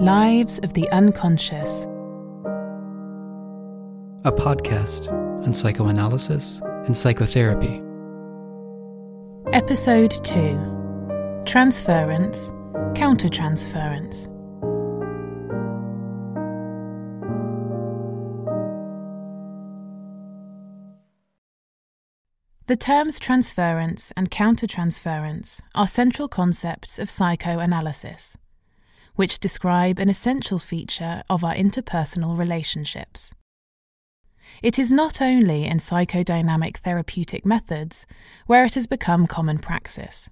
Lives of the Unconscious. A podcast on psychoanalysis and psychotherapy. Episode 2 Transference, Countertransference. The terms transference and countertransference are central concepts of psychoanalysis, which describe an essential feature of our interpersonal relationships. It is not only in psychodynamic therapeutic methods where it has become common praxis.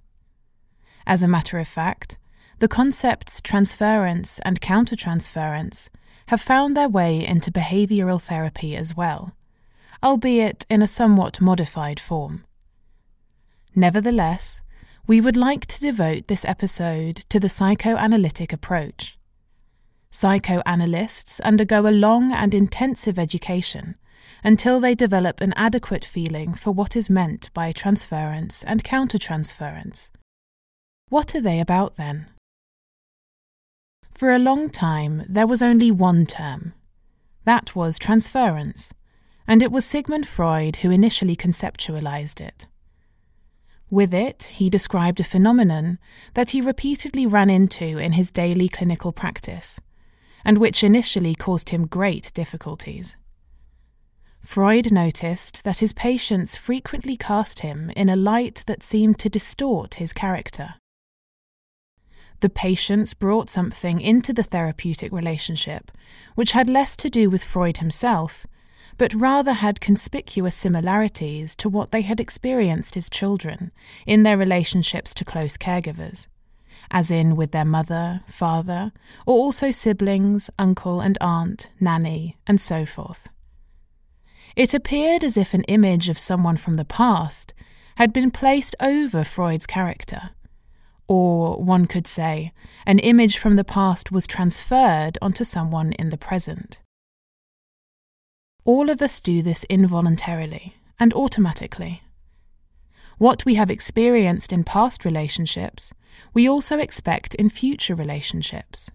As a matter of fact, the concepts transference and countertransference have found their way into behavioral therapy as well albeit in a somewhat modified form. Nevertheless, we would like to devote this episode to the psychoanalytic approach. Psychoanalysts undergo a long and intensive education until they develop an adequate feeling for what is meant by transference and countertransference. What are they about then? For a long time, there was only one term. That was transference, and it was Sigmund Freud who initially conceptualized it. With it, he described a phenomenon that he repeatedly ran into in his daily clinical practice, and which initially caused him great difficulties. Freud noticed that his patients frequently cast him in a light that seemed to distort his character. The patients brought something into the therapeutic relationship which had less to do with Freud himself but rather had conspicuous similarities to what they had experienced as children in their relationships to close caregivers, as in with their mother, father, or also siblings, uncle and aunt, nanny, and so forth. It appeared as if an image of someone from the past had been placed over Freud's character. Or, one could say, an image from the past was transferred onto someone in the present. All of us do this involuntarily and automatically. What we have experienced in past relationships, we also expect in future relationships.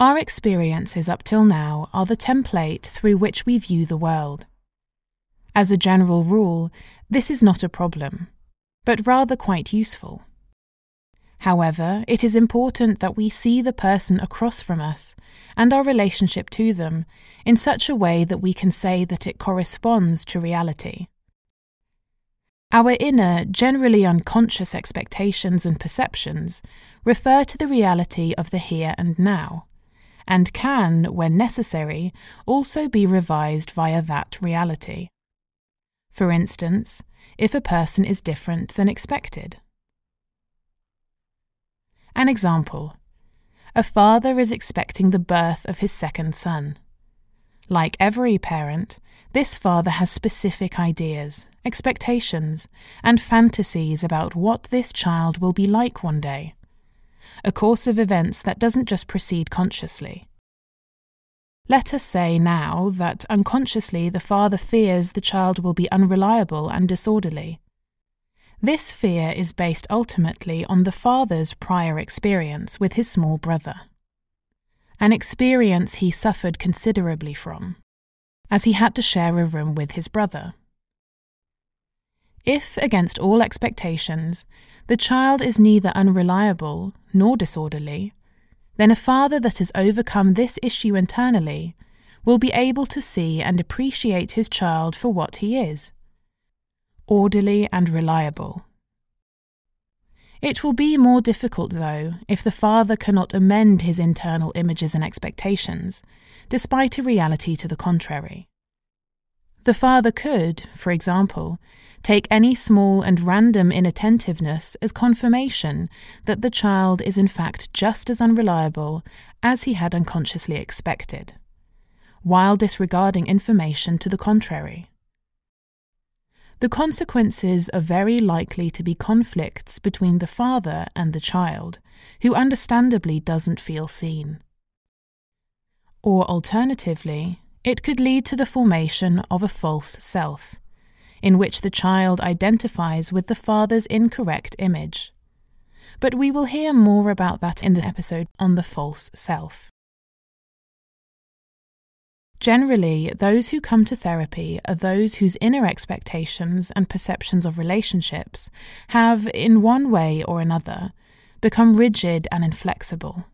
Our experiences up till now are the template through which we view the world. As a general rule, this is not a problem, but rather quite useful. However, it is important that we see the person across from us and our relationship to them in such a way that we can say that it corresponds to reality. Our inner, generally unconscious expectations and perceptions refer to the reality of the here and now, and can, when necessary, also be revised via that reality. For instance, if a person is different than expected. An example A father is expecting the birth of his second son. Like every parent, this father has specific ideas, expectations, and fantasies about what this child will be like one day. A course of events that doesn't just proceed consciously. Let us say now that unconsciously the father fears the child will be unreliable and disorderly. This fear is based ultimately on the father's prior experience with his small brother. An experience he suffered considerably from, as he had to share a room with his brother. If, against all expectations, the child is neither unreliable nor disorderly, then a father that has overcome this issue internally will be able to see and appreciate his child for what he is orderly, and reliable. It will be more difficult, though, if the father cannot amend his internal images and expectations, despite a reality to the contrary. The father could, for example, take any small and random inattentiveness as confirmation that the child is in fact just as unreliable as he had unconsciously expected, while disregarding information to the contrary the consequences are very likely to be conflicts between the father and the child, who understandably doesn't feel seen. Or alternatively, it could lead to the formation of a false self, in which the child identifies with the father's incorrect image. but we will hear more about that in the episode on the false self. Generally, those who come to therapy are those whose inner expectations and perceptions of relationships have, in one way or another, become rigid and inflexible.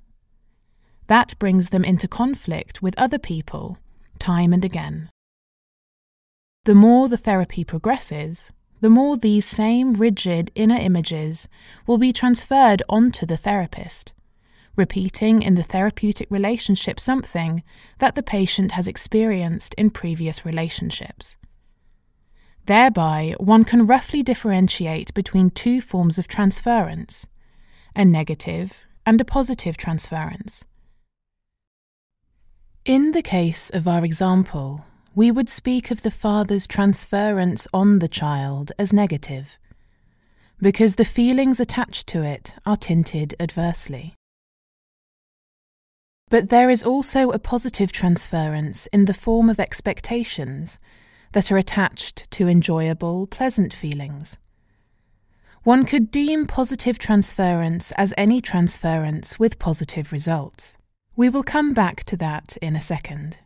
That brings them into conflict with other people, time and again. The more the therapy progresses, the more these same rigid inner images will be transferred onto the therapist repeating in the therapeutic relationship something that the patient has experienced in previous relationships. Thereby, one can roughly differentiate between two forms of transference a negative and a positive transference. In the case of our example, we would speak of the father's transference on the child as negative, because the feelings attached to it are tinted adversely. But there is also a positive transference in the form of expectations that are attached to enjoyable, pleasant feelings. One could deem positive transference as any transference with positive results. We will come back to that in a second.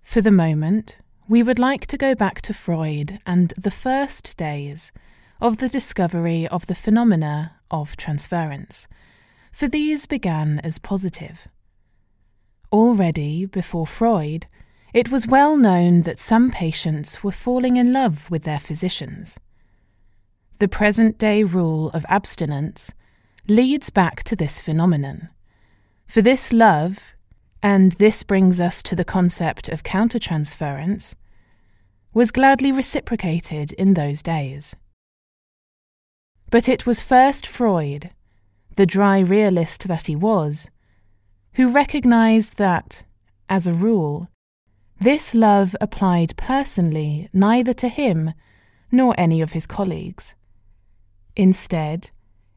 For the moment, we would like to go back to Freud and the first days of the discovery of the phenomena of transference for these began as positive. Already, before Freud, it was well known that some patients were falling in love with their physicians. The present day rule of abstinence leads back to this phenomenon. For this love, and this brings us to the concept of countertransference, was gladly reciprocated in those days. But it was first Freud the dry realist that he was, who recognized that, as a rule, this love applied personally neither to him nor any of his colleagues. Instead,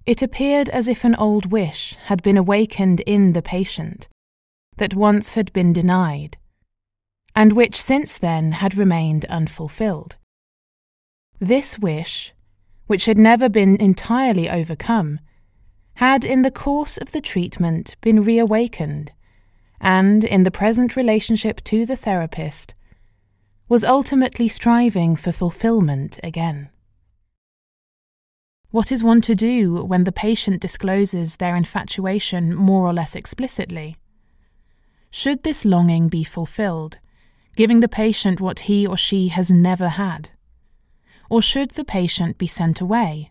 it appeared as if an old wish had been awakened in the patient that once had been denied, and which since then had remained unfulfilled. This wish, which had never been entirely overcome, had in the course of the treatment been reawakened, and in the present relationship to the therapist, was ultimately striving for fulfillment again. What is one to do when the patient discloses their infatuation more or less explicitly? Should this longing be fulfilled, giving the patient what he or she has never had? Or should the patient be sent away,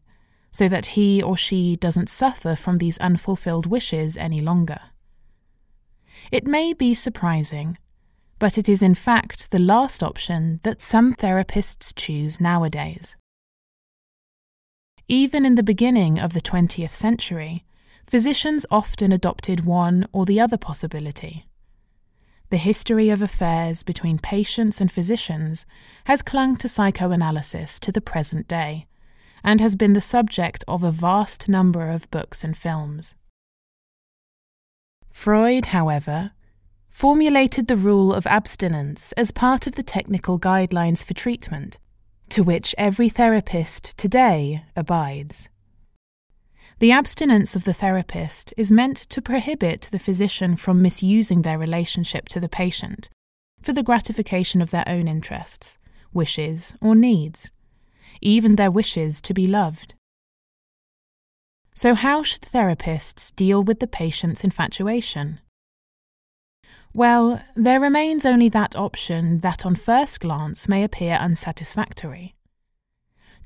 so that he or she doesn't suffer from these unfulfilled wishes any longer. It may be surprising, but it is in fact the last option that some therapists choose nowadays. Even in the beginning of the 20th century, physicians often adopted one or the other possibility. The history of affairs between patients and physicians has clung to psychoanalysis to the present day and has been the subject of a vast number of books and films. Freud, however, formulated the rule of abstinence as part of the technical guidelines for treatment, to which every therapist today abides. The abstinence of the therapist is meant to prohibit the physician from misusing their relationship to the patient for the gratification of their own interests, wishes, or needs even their wishes to be loved. So, how should therapists deal with the patient's infatuation? Well, there remains only that option that on first glance may appear unsatisfactory.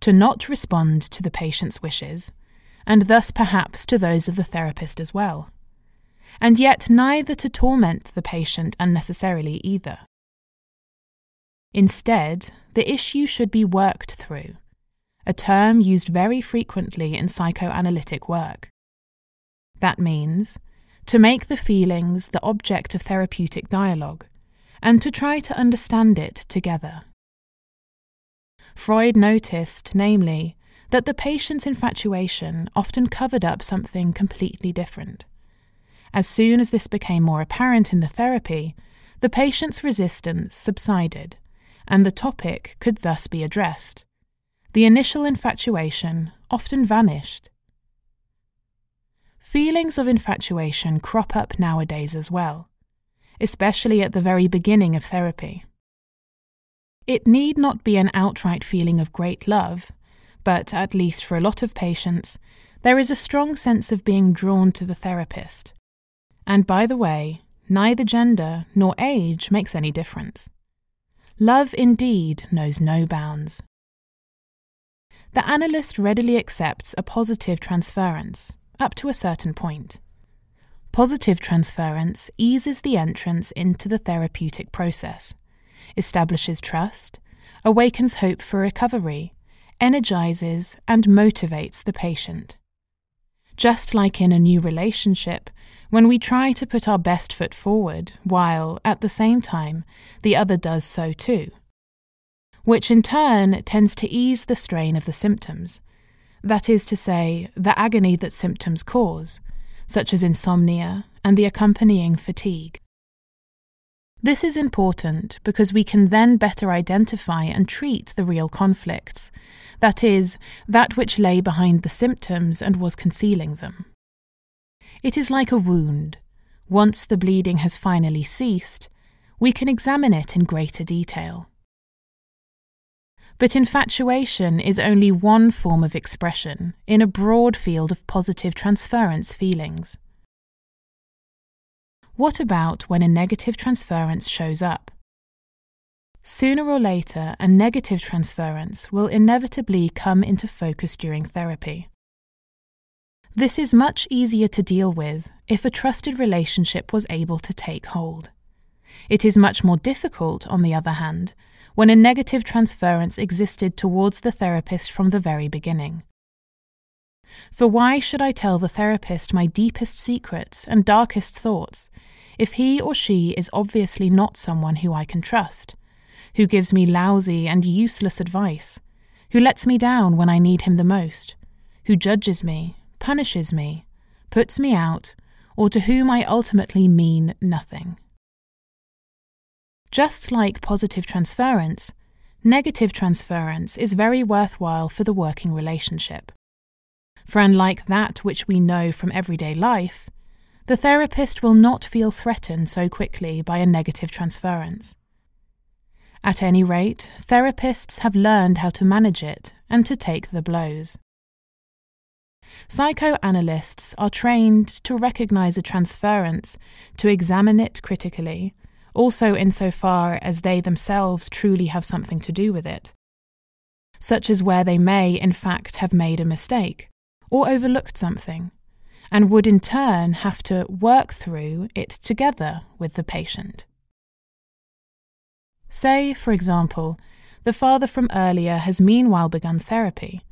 To not respond to the patient's wishes, and thus perhaps to those of the therapist as well. And yet neither to torment the patient unnecessarily either. Instead, the issue should be worked through, a term used very frequently in psychoanalytic work. That means to make the feelings the object of therapeutic dialogue and to try to understand it together. Freud noticed, namely, that the patient's infatuation often covered up something completely different. As soon as this became more apparent in the therapy, the patient's resistance subsided, and the topic could thus be addressed the initial infatuation often vanished. feelings of infatuation crop up nowadays as well, especially at the very beginning of therapy. It need not be an outright feeling of great love, but at least for a lot of patients, there is a strong sense of being drawn to the therapist. And by the way, neither gender nor age makes any difference. Love indeed knows no bounds. The analyst readily accepts a positive transference, up to a certain point. Positive transference eases the entrance into the therapeutic process, establishes trust, awakens hope for recovery, energizes, and motivates the patient. Just like in a new relationship, when we try to put our best foot forward, while, at the same time, the other does so too. Which in turn tends to ease the strain of the symptoms. That is to say, the agony that symptoms cause, such as insomnia and the accompanying fatigue. This is important because we can then better identify and treat the real conflicts, that is, that which lay behind the symptoms and was concealing them. It is like a wound. Once the bleeding has finally ceased, we can examine it in greater detail. But infatuation is only one form of expression in a broad field of positive transference feelings. What about when a negative transference shows up? Sooner or later, a negative transference will inevitably come into focus during therapy. This is much easier to deal with if a trusted relationship was able to take hold. It is much more difficult, on the other hand, when a negative transference existed towards the therapist from the very beginning. For why should I tell the therapist my deepest secrets and darkest thoughts if he or she is obviously not someone who I can trust, who gives me lousy and useless advice, who lets me down when I need him the most, who judges me punishes me, puts me out, or to whom I ultimately mean nothing. Just like positive transference, negative transference is very worthwhile for the working relationship. For unlike that which we know from everyday life, the therapist will not feel threatened so quickly by a negative transference. At any rate, therapists have learned how to manage it and to take the blows. Psychoanalysts are trained to recognize a transference, to examine it critically, also insofar as they themselves truly have something to do with it, such as where they may, in fact, have made a mistake or overlooked something, and would in turn have to work through it together with the patient. Say, for example, the father from earlier has meanwhile begun therapy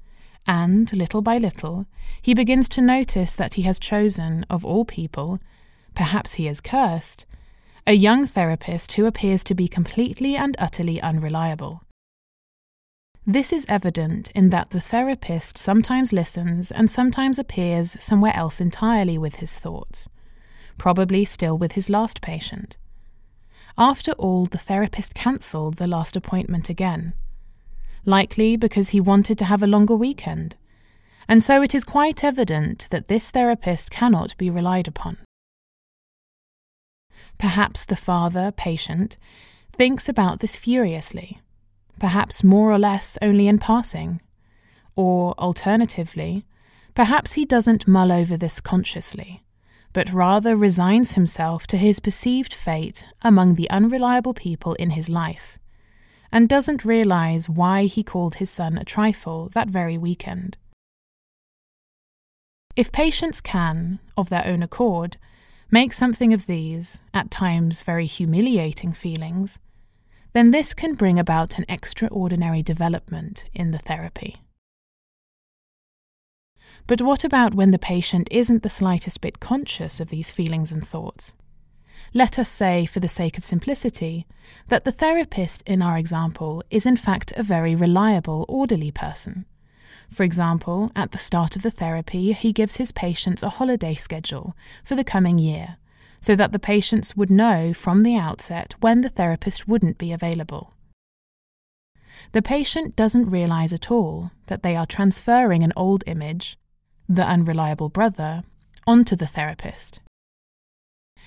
and, little by little, he begins to notice that he has chosen, of all people, perhaps he is cursed, a young therapist who appears to be completely and utterly unreliable. This is evident in that the therapist sometimes listens and sometimes appears somewhere else entirely with his thoughts, probably still with his last patient. After all, the therapist cancelled the last appointment again likely because he wanted to have a longer weekend. And so it is quite evident that this therapist cannot be relied upon. Perhaps the father, patient, thinks about this furiously, perhaps more or less only in passing. Or, alternatively, perhaps he doesn't mull over this consciously, but rather resigns himself to his perceived fate among the unreliable people in his life and doesn't realize why he called his son a trifle that very weekend. If patients can, of their own accord, make something of these, at times very humiliating feelings, then this can bring about an extraordinary development in the therapy. But what about when the patient isn't the slightest bit conscious of these feelings and thoughts? Let us say, for the sake of simplicity, that the therapist in our example is in fact a very reliable, orderly person. For example, at the start of the therapy, he gives his patients a holiday schedule for the coming year, so that the patients would know from the outset when the therapist wouldn't be available. The patient doesn't realize at all that they are transferring an old image, the unreliable brother, onto the therapist.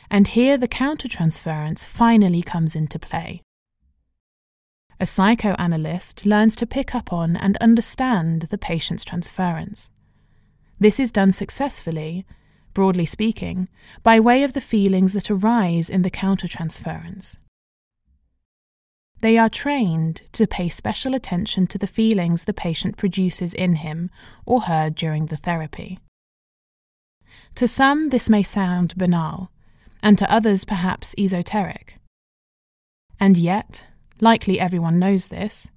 And here the countertransference finally comes into play. A psychoanalyst learns to pick up on and understand the patient's transference. This is done successfully, broadly speaking, by way of the feelings that arise in the countertransference. They are trained to pay special attention to the feelings the patient produces in him or her during the therapy. To some, this may sound banal, and to others, perhaps esoteric. And yet, likely everyone knows this,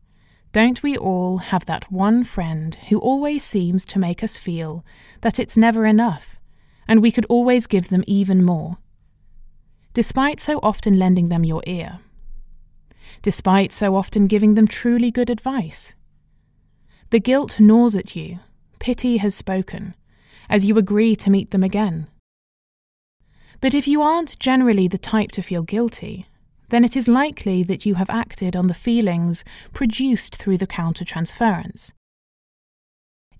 don't we all have that one friend who always seems to make us feel that it's never enough, and we could always give them even more? Despite so often lending them your ear, despite so often giving them truly good advice. The guilt gnaws at you, pity has spoken, as you agree to meet them again. But if you aren't generally the type to feel guilty, then it is likely that you have acted on the feelings produced through the countertransference.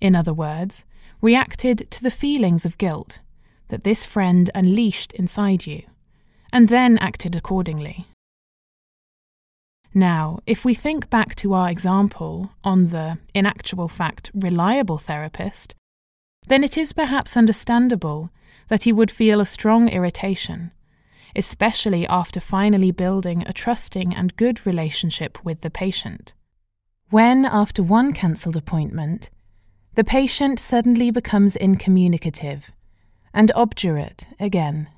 In other words, reacted to the feelings of guilt that this friend unleashed inside you, and then acted accordingly. Now, if we think back to our example on the, in actual fact, reliable therapist, then it is perhaps understandable that he would feel a strong irritation especially after finally building a trusting and good relationship with the patient. When, after one cancelled appointment, the patient suddenly becomes incommunicative and obdurate again.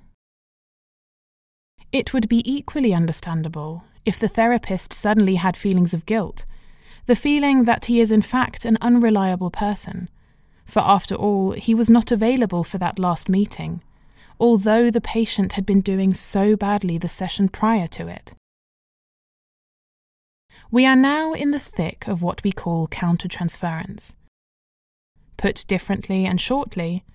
It would be equally understandable if the therapist suddenly had feelings of guilt, the feeling that he is in fact an unreliable person, for after all, he was not available for that last meeting although the patient had been doing so badly the session prior to it. We are now in the thick of what we call countertransference. Put differently and shortly,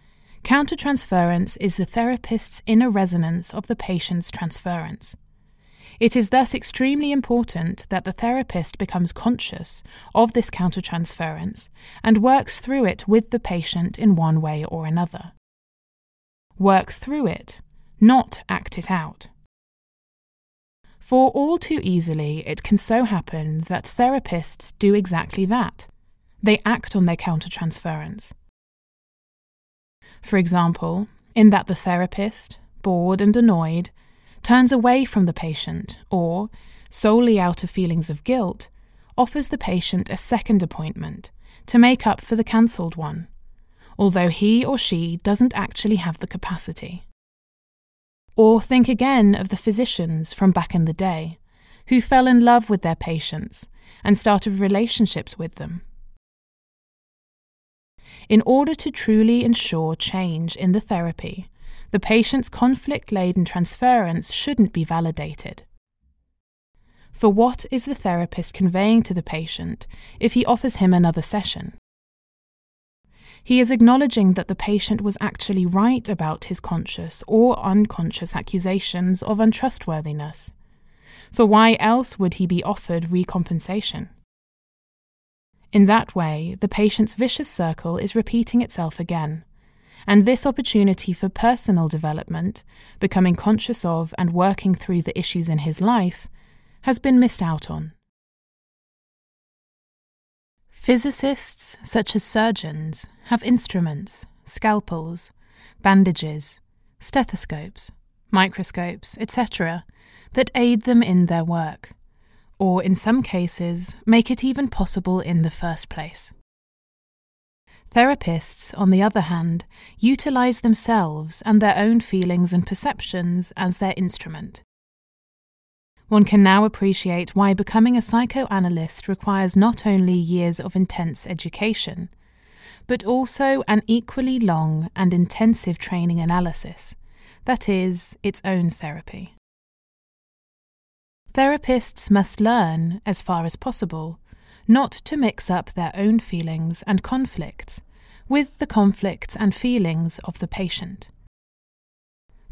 countertransference is the therapist's inner resonance of the patient's transference. It is thus extremely important that the therapist becomes conscious of this countertransference and works through it with the patient in one way or another work through it, not act it out. For all too easily, it can so happen that therapists do exactly that. They act on their countertransference. For example, in that the therapist, bored and annoyed, turns away from the patient or, solely out of feelings of guilt, offers the patient a second appointment to make up for the cancelled one although he or she doesn't actually have the capacity. Or think again of the physicians from back in the day who fell in love with their patients and started relationships with them. In order to truly ensure change in the therapy, the patient's conflict laden transference shouldn't be validated. For what is the therapist conveying to the patient if he offers him another session? He is acknowledging that the patient was actually right about his conscious or unconscious accusations of untrustworthiness. For why else would he be offered recompensation? In that way, the patient's vicious circle is repeating itself again, and this opportunity for personal development, becoming conscious of and working through the issues in his life, has been missed out on. Physicists, such as surgeons, have instruments, scalpels, bandages, stethoscopes, microscopes, etc., that aid them in their work, or in some cases, make it even possible in the first place. Therapists, on the other hand, utilize themselves and their own feelings and perceptions as their instrument. One can now appreciate why becoming a psychoanalyst requires not only years of intense education, but also an equally long and intensive training analysis, that is, its own therapy. Therapists must learn, as far as possible, not to mix up their own feelings and conflicts with the conflicts and feelings of the patient.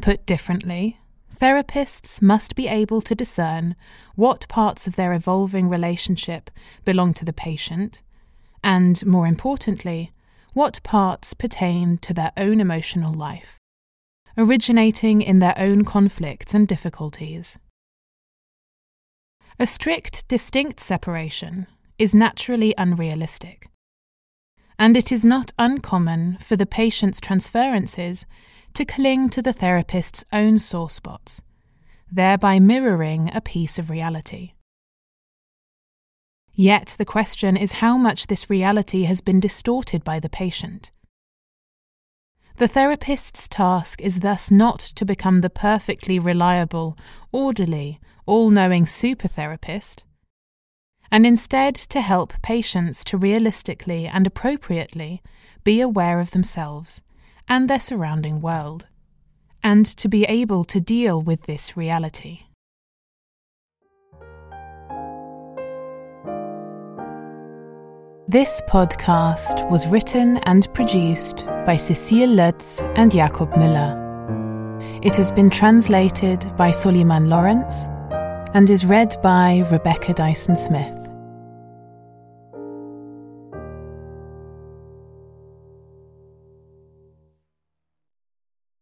Put differently, Therapists must be able to discern what parts of their evolving relationship belong to the patient, and, more importantly, what parts pertain to their own emotional life. originating in their own conflicts and difficulties. A strict, distinct separation is naturally unrealistic, and it is not uncommon for the patient's transferences to cling to the therapist's own sore spots, thereby mirroring a piece of reality. Yet the question is how much this reality has been distorted by the patient. The therapist's task is thus not to become the perfectly reliable, orderly, all knowing supertherapist, and instead to help patients to realistically and appropriately be aware of themselves and their surrounding world, and to be able to deal with this reality. This podcast was written and produced by Cecile Lutz and Jakob Müller. It has been translated by Suleiman Lawrence and is read by Rebecca Dyson Smith.